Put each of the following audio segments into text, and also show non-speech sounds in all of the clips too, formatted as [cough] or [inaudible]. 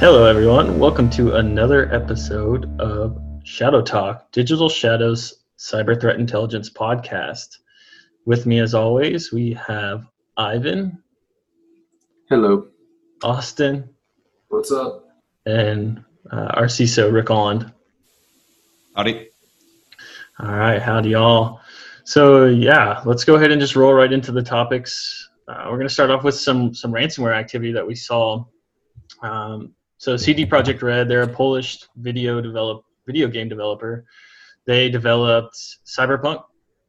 Hello, everyone. Welcome to another episode of Shadow Talk, Digital Shadows Cyber Threat Intelligence Podcast. With me, as always, we have Ivan. Hello. Austin. What's up? And uh, our CISO, Rick Holland. Howdy. All right. Howdy, y'all. So, yeah, let's go ahead and just roll right into the topics. Uh, we're going to start off with some some ransomware activity that we saw. Um, so CD Projekt Red, they're a Polish video develop video game developer. They developed Cyberpunk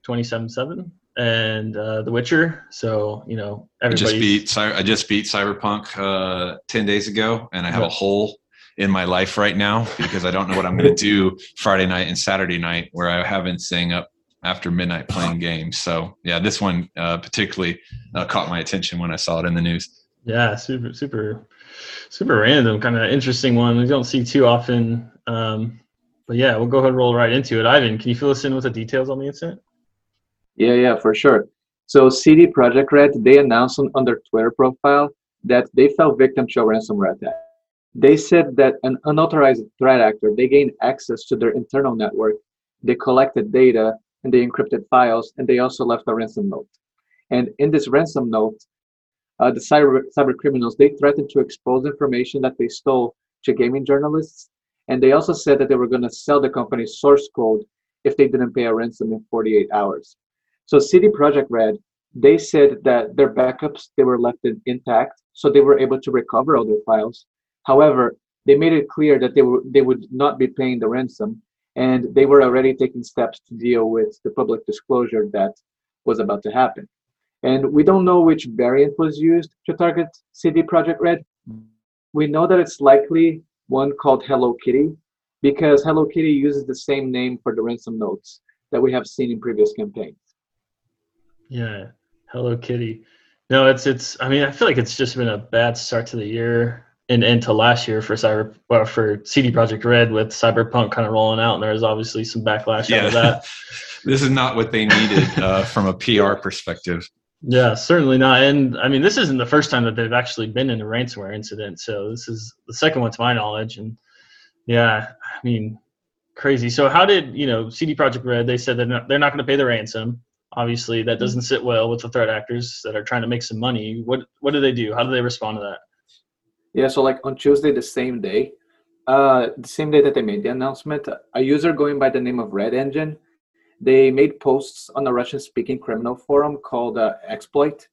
2077 and uh, The Witcher. So you know, I just beat I just beat Cyberpunk uh, ten days ago, and I have a hole in my life right now because I don't know what I'm going to do Friday night and Saturday night, where I haven't staying up after midnight playing games. So yeah, this one uh, particularly uh, caught my attention when I saw it in the news. Yeah, super, super, super random, kind of interesting one. We don't see too often. Um, but yeah, we'll go ahead and roll right into it. Ivan, can you fill us in with the details on the incident? Yeah, yeah, for sure. So CD Projekt Red, they announced on, on their Twitter profile that they fell victim to a ransomware attack. They said that an unauthorized threat actor, they gained access to their internal network, they collected data, and they encrypted files, and they also left a ransom note. And in this ransom note, uh, the cyber, cyber criminals, they threatened to expose information that they stole to gaming journalists. And they also said that they were going to sell the company's source code if they didn't pay a ransom in 48 hours. So CD Projekt Red, they said that their backups, they were left intact, so they were able to recover all their files. However, they made it clear that they, were, they would not be paying the ransom and they were already taking steps to deal with the public disclosure that was about to happen. And we don't know which variant was used to target CD Projekt Red. We know that it's likely one called Hello Kitty because Hello Kitty uses the same name for the ransom notes that we have seen in previous campaigns. Yeah, Hello Kitty. No, it's it's. I mean, I feel like it's just been a bad start to the year and into last year for cyber well, for CD Projekt Red with Cyberpunk kind of rolling out, and there was obviously some backlash yeah. out of that. [laughs] this is not what they needed uh, from a PR perspective. Yeah, certainly not. And I mean, this isn't the first time that they've actually been in a ransomware incident. So this is the second one to my knowledge. And yeah, I mean, crazy. So how did you know CD Projekt Red? They said they're not, they're not going to pay the ransom. Obviously, that doesn't sit well with the threat actors that are trying to make some money. What what do they do? How do they respond to that? Yeah, so like on Tuesday, the same day, uh, the same day that they made the announcement, a user going by the name of Red Engine, they made posts on a Russian-speaking criminal forum called uh, Exploit,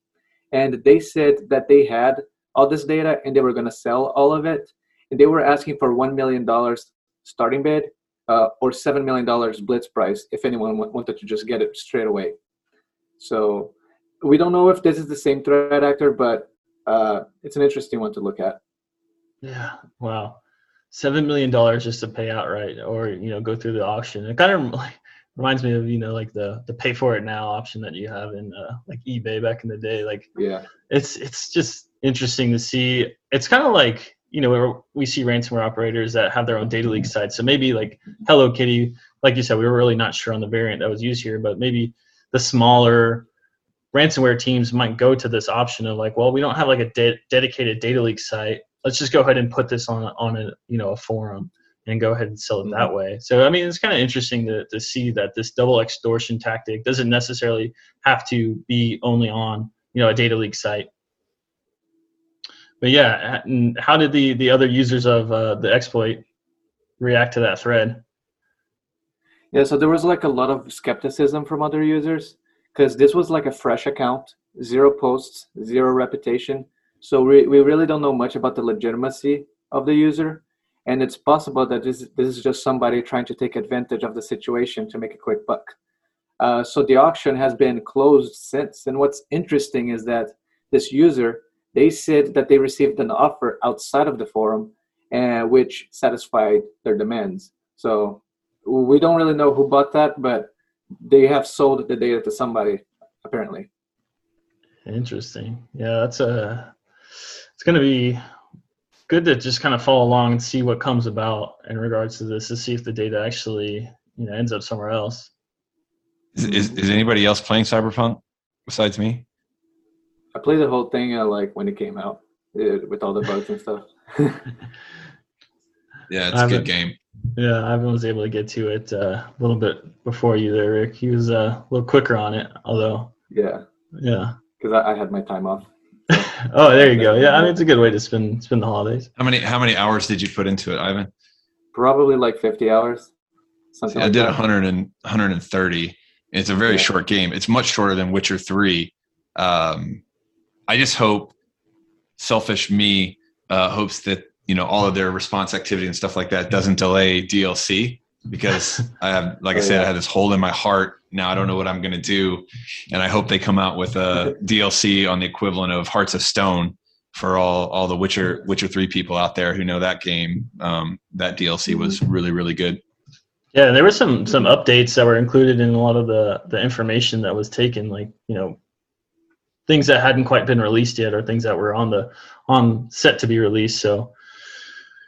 and they said that they had all this data and they were going to sell all of it, and they were asking for one million dollars starting bid uh, or seven million dollars blitz price if anyone w- wanted to just get it straight away. So we don't know if this is the same threat actor, but uh, it's an interesting one to look at. Yeah. Wow. Seven million dollars just to pay outright, or you know, go through the auction. It kind of like reminds me of you know like the the pay for it now option that you have in uh, like eBay back in the day. Like yeah, it's it's just interesting to see. It's kind of like you know we see ransomware operators that have their own data leak sites. So maybe like Hello Kitty, like you said, we were really not sure on the variant that was used here, but maybe the smaller ransomware teams might go to this option of like, well, we don't have like a de- dedicated data leak site let's just go ahead and put this on on a you know a forum and go ahead and sell it mm-hmm. that way. So I mean, it's kind of interesting to to see that this double extortion tactic doesn't necessarily have to be only on you know a data leak site. But yeah, how did the the other users of uh, the exploit react to that thread? Yeah, so there was like a lot of skepticism from other users because this was like a fresh account, zero posts, zero reputation so we, we really don't know much about the legitimacy of the user. And it's possible that this, this is just somebody trying to take advantage of the situation to make a quick buck. Uh, so the auction has been closed since. And what's interesting is that this user, they said that they received an offer outside of the forum, uh, which satisfied their demands. So we don't really know who bought that, but they have sold the data to somebody apparently. Interesting. Yeah, that's a it's going to be good to just kind of follow along and see what comes about in regards to this to see if the data actually you know ends up somewhere else. Is, is, is anybody else playing Cyberpunk besides me? I played the whole thing uh, like when it came out uh, with all the bugs and stuff. [laughs] Yeah, it's a good game. Yeah, Ivan was able to get to it uh, a little bit before you there, Rick. He was uh, a little quicker on it, although. Yeah. Yeah. Because I, I, had my time off. [laughs] oh, there you go. Yeah, I mean it's a good way to spend spend the holidays. How many how many hours did you put into it, Ivan? Probably like fifty hours. Something. like I did that. 100 and 130. It's a very yeah. short game. It's much shorter than Witcher Three. Um, I just hope, selfish me, uh, hopes that you know all of their response activity and stuff like that doesn't delay DLC because I have, like I oh, said, I had this hole in my heart. Now I don't know what I'm going to do, and I hope they come out with a [laughs] DLC on the equivalent of Hearts of Stone for all all the Witcher Witcher three people out there who know that game. Um, that DLC was really really good. Yeah, there were some some updates that were included in a lot of the the information that was taken, like you know things that hadn't quite been released yet, or things that were on the on set to be released. So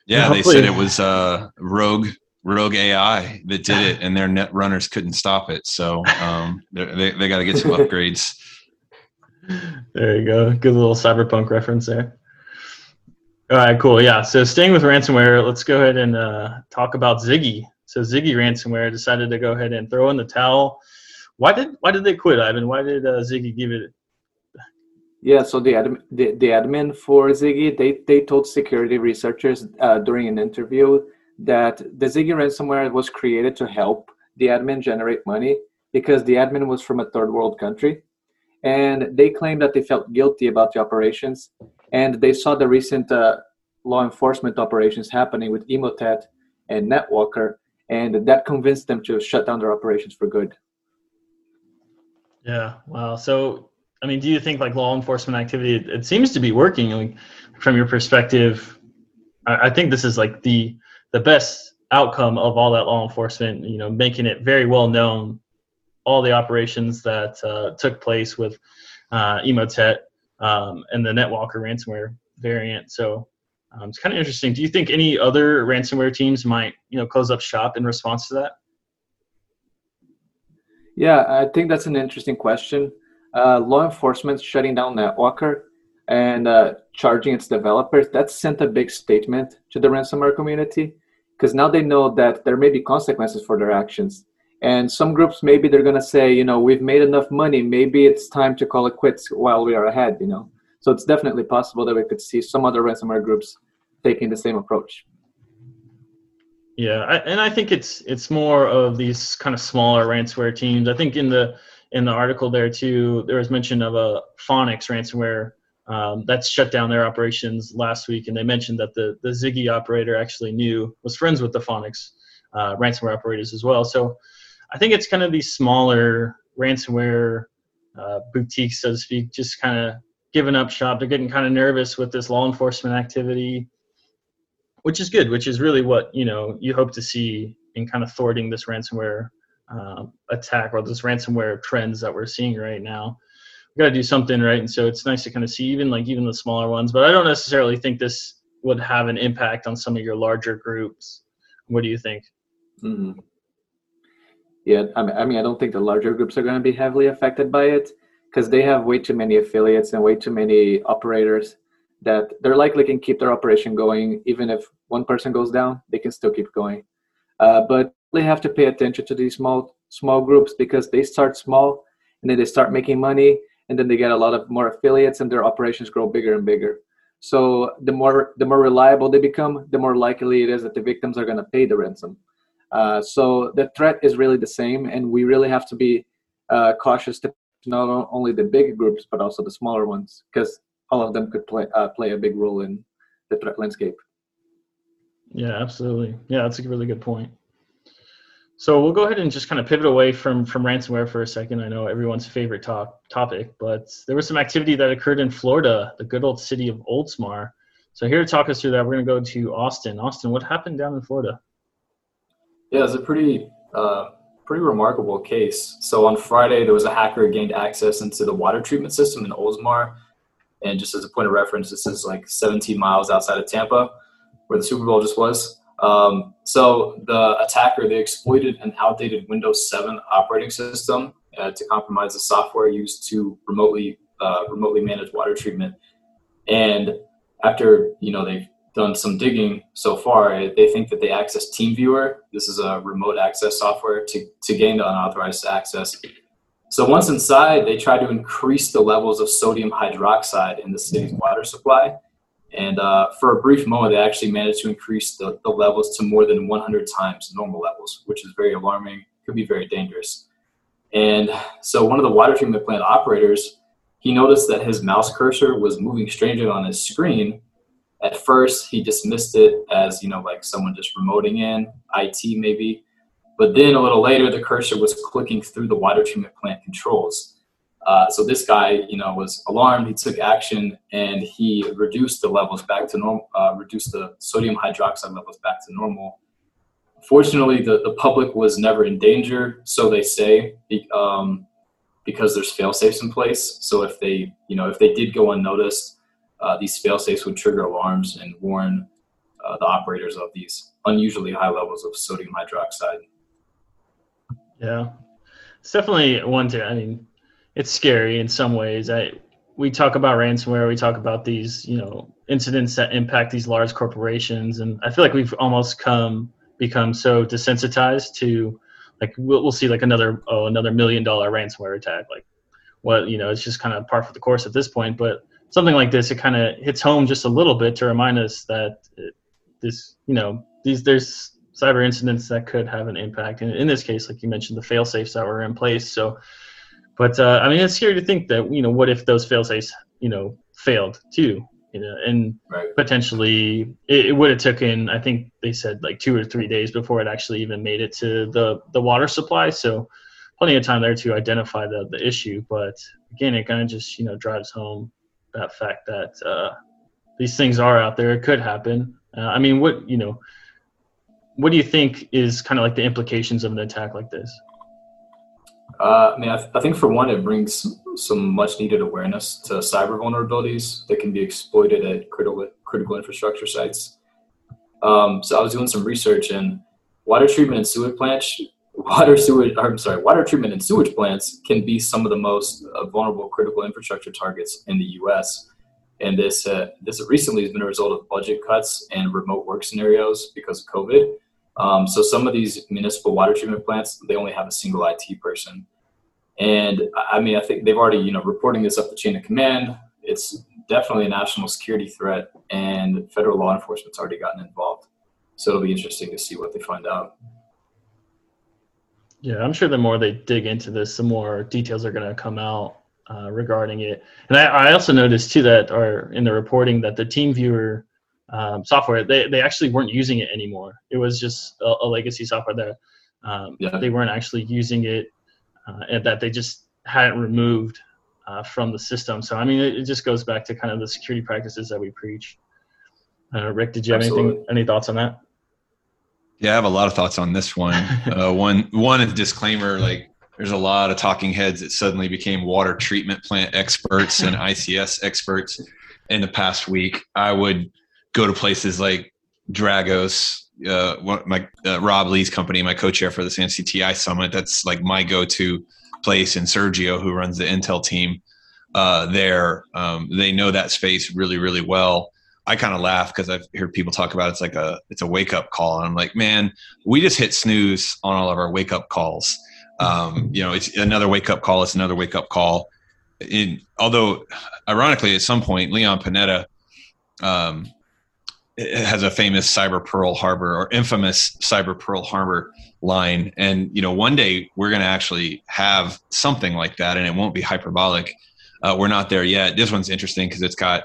yeah, they said it was uh, Rogue Rogue AI that did it, and their net runners couldn't stop it. So um, [laughs] they they got to get some upgrades. There you go. Good little cyberpunk reference there. All right, cool. Yeah. So staying with ransomware, let's go ahead and uh, talk about Ziggy. So Ziggy ransomware decided to go ahead and throw in the towel. Why did why did they quit, Ivan? Why did uh, Ziggy give it? Yeah, so the, admin, the, the admin for Ziggy, they, they told security researchers uh, during an interview that the Ziggy ransomware was created to help the admin generate money because the admin was from a third world country. And they claimed that they felt guilty about the operations. And they saw the recent uh, law enforcement operations happening with Emotet and Netwalker. And that convinced them to shut down their operations for good. Yeah, wow. So, I mean, do you think like law enforcement activity, it, it seems to be working like, from your perspective? I, I think this is like the the best outcome of all that law enforcement, you know, making it very well known all the operations that uh, took place with uh, Emotet um, and the NetWalker ransomware variant. So um, it's kind of interesting. Do you think any other ransomware teams might, you know, close up shop in response to that? Yeah, I think that's an interesting question. Uh, law enforcement shutting down NetWalker and uh, charging its developers, that sent a big statement to the ransomware community because now they know that there may be consequences for their actions. And some groups, maybe they're going to say, you know, we've made enough money. Maybe it's time to call it quits while we are ahead, you know. So it's definitely possible that we could see some other ransomware groups taking the same approach. Yeah, I, and I think it's it's more of these kind of smaller ransomware teams. I think in the in the article there too, there was mention of a Phoenix ransomware um, that's shut down their operations last week, and they mentioned that the the Ziggy operator actually knew was friends with the Phoenix uh, ransomware operators as well. So I think it's kind of these smaller ransomware uh, boutiques, so to speak, just kind of giving up shop. They're getting kind of nervous with this law enforcement activity, which is good. Which is really what you know you hope to see in kind of thwarting this ransomware uh, attack or this ransomware trends that we're seeing right now got to do something right? And so it's nice to kind of see even like even the smaller ones but i don't necessarily think this would have an impact on some of your larger groups. What do you think? Mm-hmm. yeah I mean, I don't think the larger groups are going to be heavily affected by it because they have way too many affiliates and way too many operators that they're likely can keep their operation going. Even if one person goes down they can still keep going. Uh, but they have to pay attention to these small small groups because they start small and then they start making money and then they get a lot of more affiliates and their operations grow bigger and bigger. So the more the more reliable they become the more likely it is that the victims are going to pay the ransom. Uh, so the threat is really the same and we really have to be uh, cautious to not only the big groups but also the smaller ones because all of them could play uh, play a big role in the threat landscape. Yeah absolutely. Yeah that's a really good point so we'll go ahead and just kind of pivot away from from ransomware for a second. I know everyone's favorite top, topic, but there was some activity that occurred in Florida, the good old city of Oldsmar. So here to talk us through that, we're going to go to Austin. Austin, what happened down in Florida? Yeah, it's a pretty uh, pretty remarkable case. So on Friday, there was a hacker gained access into the water treatment system in Oldsmar, and just as a point of reference, this is like 17 miles outside of Tampa, where the Super Bowl just was. Um, so the attacker they exploited an outdated Windows 7 operating system uh, to compromise the software used to remotely uh, remotely manage water treatment. And after you know they've done some digging so far, they think that they access TeamViewer. This is a remote access software to, to gain the unauthorized access. So once inside, they try to increase the levels of sodium hydroxide in the city's water supply. And uh, for a brief moment, they actually managed to increase the, the levels to more than 100 times normal levels, which is very alarming, could be very dangerous. And so one of the water treatment plant operators, he noticed that his mouse cursor was moving strangely on his screen. At first he dismissed it as you know like someone just remoting in it maybe. But then a little later the cursor was clicking through the water treatment plant controls uh, so this guy you know was alarmed he took action and he reduced the levels back to normal uh, reduced the sodium hydroxide levels back to normal fortunately the, the public was never in danger so they say um, because there's fail safes in place so if they you know if they did go unnoticed uh, these fail-safes would trigger alarms and warn uh, the operators of these unusually high levels of sodium hydroxide. Yeah, it's definitely one to. I mean, it's scary in some ways. I we talk about ransomware, we talk about these, you know, incidents that impact these large corporations, and I feel like we've almost come become so desensitized to, like, we'll, we'll see like another oh another million dollar ransomware attack, like, what you know, it's just kind of par for the course at this point, but something like this, it kind of hits home just a little bit to remind us that it, this, you know, these there's cyber incidents that could have an impact. And in this case, like you mentioned, the fail safes that were in place. So, but uh, I mean, it's scary to think that you know, what if those fail safes, you know, failed too, you know, and right. potentially it, it would have taken, I think they said like two or three days before it actually even made it to the the water supply. So, plenty of time there to identify the the issue. But again, it kind of just you know drives home that fact that uh, these things are out there. It could happen. Uh, I mean, what you know, what do you think is kind of like the implications of an attack like this? Uh, I mean, I, th- I, think for one, it brings some much needed awareness to cyber vulnerabilities that can be exploited at critical critical infrastructure sites. Um, so I was doing some research, and water treatment and sewage plants [laughs] water sewage I'm sorry, water treatment and sewage plants can be some of the most uh, vulnerable critical infrastructure targets in the U.S. And this uh, this recently has been a result of budget cuts and remote work scenarios because of COVID. Um, so some of these municipal water treatment plants they only have a single IT person, and I mean I think they've already you know reporting this up the chain of command. It's definitely a national security threat, and federal law enforcement's already gotten involved. So it'll be interesting to see what they find out. Yeah, I'm sure the more they dig into this, the more details are going to come out uh, regarding it. And I, I, also noticed too that, or in the reporting, that the TeamViewer um, software they, they actually weren't using it anymore. It was just a, a legacy software that um, yeah. they weren't actually using it, uh, and that they just hadn't removed uh, from the system. So I mean, it, it, just goes back to kind of the security practices that we preach. Uh, Rick, did you have Absolutely. anything? Any thoughts on that? Yeah, I have a lot of thoughts on this one. [laughs] uh, one, one is disclaimer. Like, there's a lot of talking heads that suddenly became water treatment plant experts and [laughs] ICS experts in the past week. I would go to places like Dragos, uh, my uh, Rob Lee's company, my co-chair for this NCTI summit. That's like my go-to place. And Sergio, who runs the Intel team, uh, there, um, they know that space really, really well. I kind of laugh because I've heard people talk about it. it's like a it's a wake up call, and I'm like, man, we just hit snooze on all of our wake up calls. [laughs] Um, you know, it's another wake up call. It's another wake up call. In, although, ironically, at some point, Leon Panetta um, has a famous cyber Pearl Harbor or infamous cyber Pearl Harbor line, and you know, one day we're going to actually have something like that, and it won't be hyperbolic. Uh, we're not there yet. This one's interesting because it's got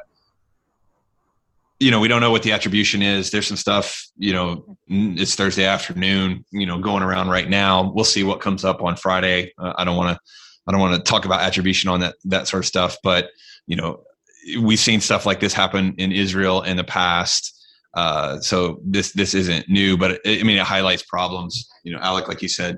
you know, we don't know what the attribution is. There's some stuff, you know, it's Thursday afternoon, you know, going around right now. We'll see what comes up on Friday. Uh, I don't want to, I don't want to talk about attribution on that, that sort of stuff, but you know, we've seen stuff like this happen in Israel in the past. Uh, so this, this isn't new, but it, I mean, it highlights problems, you know, Alec, like you said,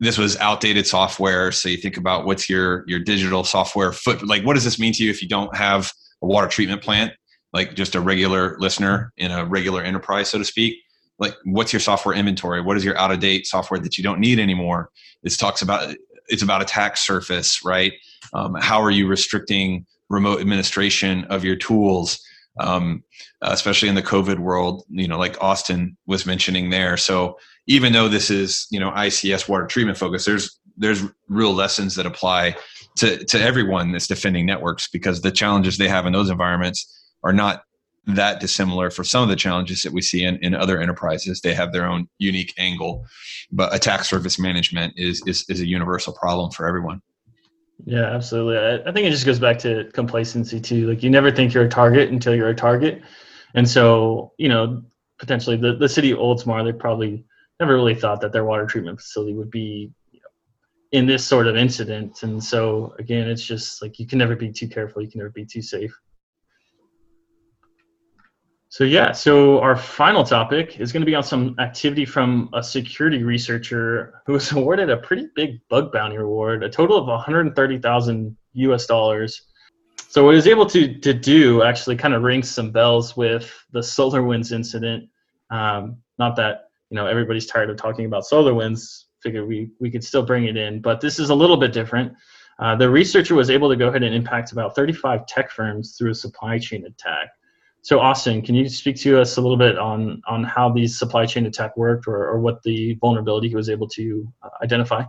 this was outdated software. So you think about what's your, your digital software foot, like, what does this mean to you if you don't have a water treatment plant? like just a regular listener in a regular enterprise, so to speak, like what's your software inventory? What is your out of date software that you don't need anymore? This talks about it's about attack surface, right? Um, how are you restricting remote administration of your tools? um, especially in the COVID world. You know, like Austin was mentioning there. So even though this is you know ICS water treatment focus, there's there's real lessons that apply to to everyone that's defending networks because the challenges they have in those environments are not that dissimilar for some of the challenges that we see in, in other enterprises. They have their own unique angle, but attack surface management is, is, is a universal problem for everyone. Yeah, absolutely. I, I think it just goes back to complacency too. Like you never think you're a target until you're a target. And so, you know, potentially the, the city of Oldsmar, they probably never really thought that their water treatment facility would be in this sort of incident. And so again, it's just like you can never be too careful. You can never be too safe. So yeah, so our final topic is going to be on some activity from a security researcher who was [laughs] awarded a pretty big bug bounty reward, a total of 130,000 US dollars. So what he was able to to do actually kind of rings some bells with the SolarWinds incident. Um, not that you know everybody's tired of talking about SolarWinds. Figure we we could still bring it in, but this is a little bit different. Uh, the researcher was able to go ahead and impact about 35 tech firms through a supply chain attack. So Austin, can you speak to us a little bit on on how these supply chain attack worked, or, or what the vulnerability he was able to uh, identify?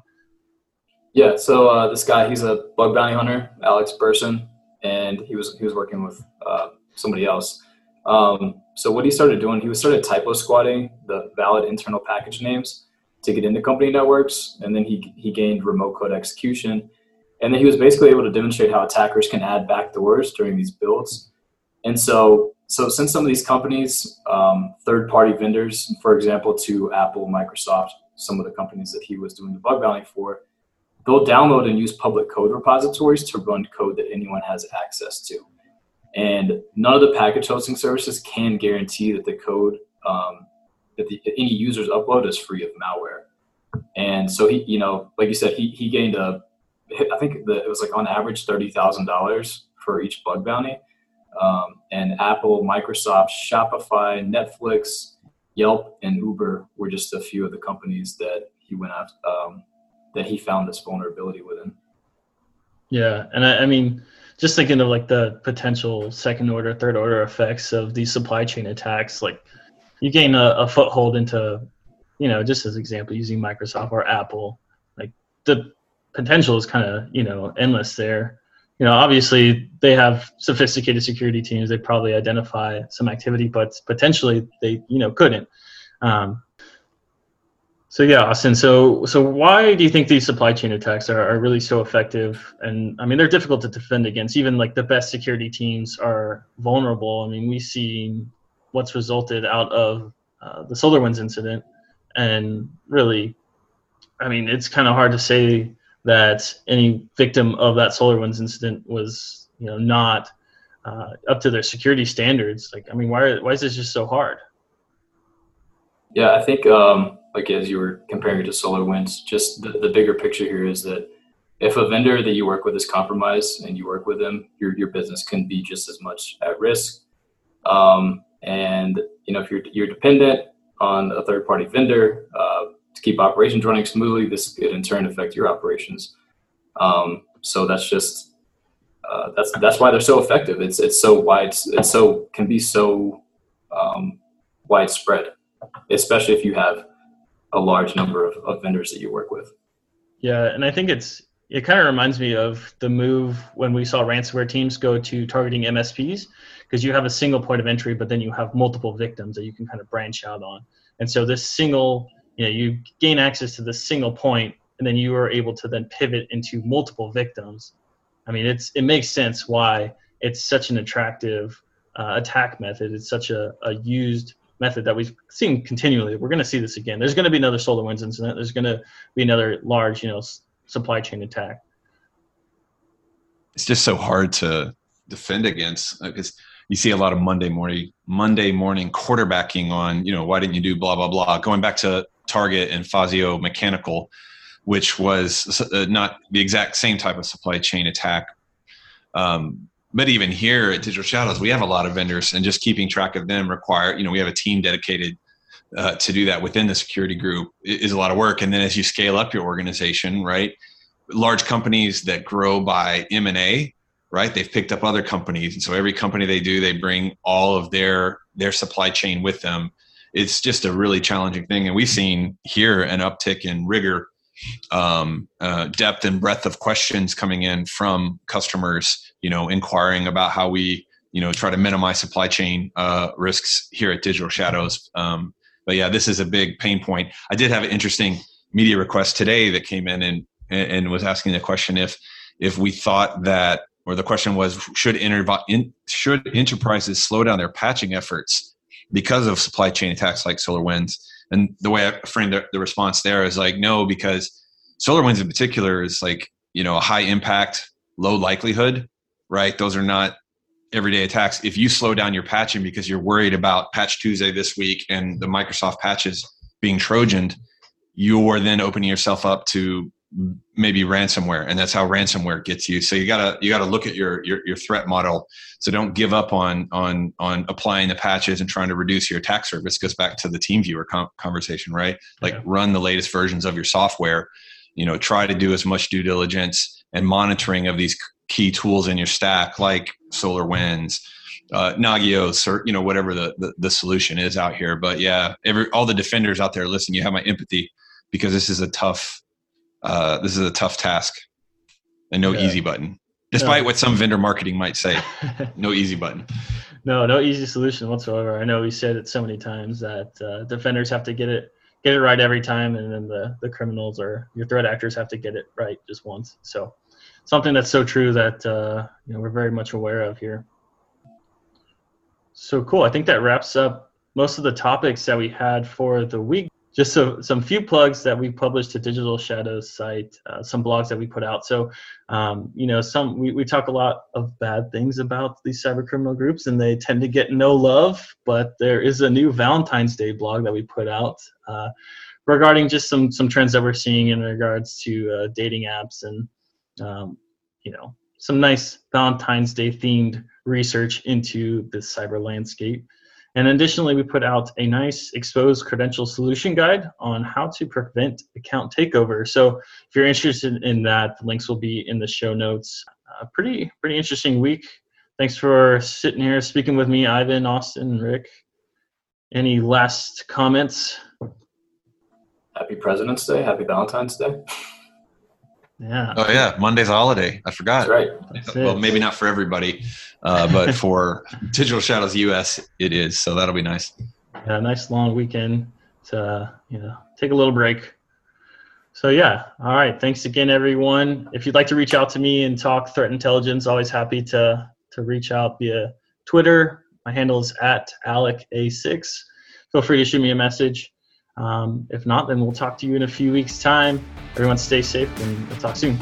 Yeah, so uh, this guy, he's a bug bounty hunter, Alex Birsan, and he was he was working with uh, somebody else. Um, so what he started doing, he was started typo squatting the valid internal package names to get into company networks, and then he he gained remote code execution, and then he was basically able to demonstrate how attackers can add backdoors during these builds. And so so since some of these companies, um, third-party vendors, for example, to Apple, Microsoft, some of the companies that he was doing the bug bounty for, they'll download and use public code repositories to run code that anyone has access to. And none of the package hosting services can guarantee that the code um, that the, any user's upload is free of malware. And so he, you know, like you said, he, he gained a, I think the, it was like on average $30,000 for each bug bounty um, and Apple, Microsoft, Shopify, Netflix, Yelp, and Uber were just a few of the companies that he went after um, that he found this vulnerability within. Yeah, and I, I, mean, just thinking of like the potential second order, third order effects of these supply chain attacks, like you gain a, a foothold into, you know, just as example, using Microsoft or Apple, like the potential is kind of you know endless there you know, obviously they have sophisticated security teams. They probably identify some activity, but potentially they, you know, couldn't. Um, so yeah, Austin. So so why do you think these supply chain attacks are, are really so effective? And I mean, they're difficult to defend against. Even like the best security teams are vulnerable. I mean, we see what's resulted out of uh, the SolarWinds incident, and really, I mean, it's kind of hard to say that any victim of that SolarWinds incident was, you know, not uh, up to their security standards. Like, I mean, why why is this just so hard? Yeah, I think um, like as you were comparing it to SolarWinds, just the, the bigger picture here is that if a vendor that you work with is compromised and you work with them, your your business can be just as much at risk. Um, and you know, if you're you're dependent on a third party vendor, uh, to keep operations running smoothly, this could in turn affect your operations. Um, so that's just uh, that's that's why they're so effective. It's it's so wide. It's so can be so um, widespread, especially if you have a large number of, of vendors that you work with. Yeah, and I think it's it kind of reminds me of the move when we saw ransomware teams go to targeting MSPs because you have a single point of entry, but then you have multiple victims that you can kind of branch out on. And so this single you know you gain access to this single point and then you are able to then pivot into multiple victims. I mean it's it makes sense why it's such an attractive uh, attack method. It's such a, a used method that we've seen continually. We're going to see this again. There's going to be another solar winds incident. There's going to be another large you know s- supply chain attack. It's just so hard to defend against because you see a lot of Monday morning Monday morning quarterbacking on, you know, why didn't you do blah blah blah. Going back to Target and Fazio Mechanical, which was uh, not the exact same type of supply chain attack. Um, but even here at Digital Shadows, we have a lot of vendors, and just keeping track of them require, you know, we have a team dedicated uh, to do that within the security group is a lot of work. And then as you scale up your organization, right, large companies that grow by M and A right? They've picked up other companies, and so every company they do, they bring all of their their supply chain with them. It's just a really challenging thing, and we've seen here an uptick in rigor, um, uh, depth, and breadth of questions coming in from customers. You know, inquiring about how we you know try to minimize supply chain uh, risks here at Digital Shadows. Um, but yeah, this is a big pain point. I did have an interesting media request today that came in and and was asking the question if if we thought that or the question was should inter- in, should enterprises slow down their patching efforts because of supply chain attacks like solar winds. And the way i framed the, response there is like no because solar winds in particular is like you know a high impact low likelihood right? Those are not everyday attacks. If you slow down your patching because you're worried about patch tuesday this week and the microsoft patches being trojaned you're then opening yourself up to maybe ransomware and that's how ransomware gets you. So you gotta you gotta look at your, your your threat model. So don't give up on on on applying the patches and trying to reduce your attack surface. Goes back to the team viewer com- conversation right? Like yeah. run the latest versions of your software. You know try to do as much due diligence and monitoring of these key tools in your stack like SolarWinds uh, Nagios or you know whatever the, the, the solution is out here. But yeah every all the defenders out there listen you have my empathy because this is a tough uh, this is a tough task and no yeah. easy button despite no. what some vendor marketing might say [laughs] no easy button. No no easy solution whatsoever. I know we said it so many times that uh, defenders have to get it get it right every time and then the, the criminals or your threat actors have to get it right just once. So something that's so true that uh, you know we're very much aware of here. So cool. I think that wraps up most of the topics that we had for the week just so, some few plugs that we published to Digital Shadows site, uh, some blogs that we put out. So, um, you know, some we, we talk a lot of bad things about these cyber criminal groups, and they tend to get no love. But there is a new Valentine's Day blog that we put out uh, regarding just some some trends that we're seeing in regards to uh, dating apps and um, you know some nice Valentine's Day themed research into the cyber landscape. And additionally, we put out a nice exposed credential solution guide on how to prevent account takeover. So if you're interested in that, the links will be in the show notes. Uh, pretty pretty interesting week. Thanks for sitting here speaking with me, Ivan, Austin, Rick. Any last comments? Happy President's Day. Happy Valentine's Day. [laughs] Yeah. Oh yeah, Monday's a holiday. I forgot. That's right. That's well, maybe not for everybody, uh, but [laughs] for Digital Shadows US, it is. So that'll be nice. Yeah, nice long weekend to you know take a little break. So yeah, all right. Thanks again, everyone. If you'd like to reach out to me and talk threat intelligence, always happy to to reach out via Twitter. My handle is at Alec A6. Feel free to shoot me a message. Um, if not, then we'll talk to you in a few weeks' time. Everyone stay safe and we'll talk soon.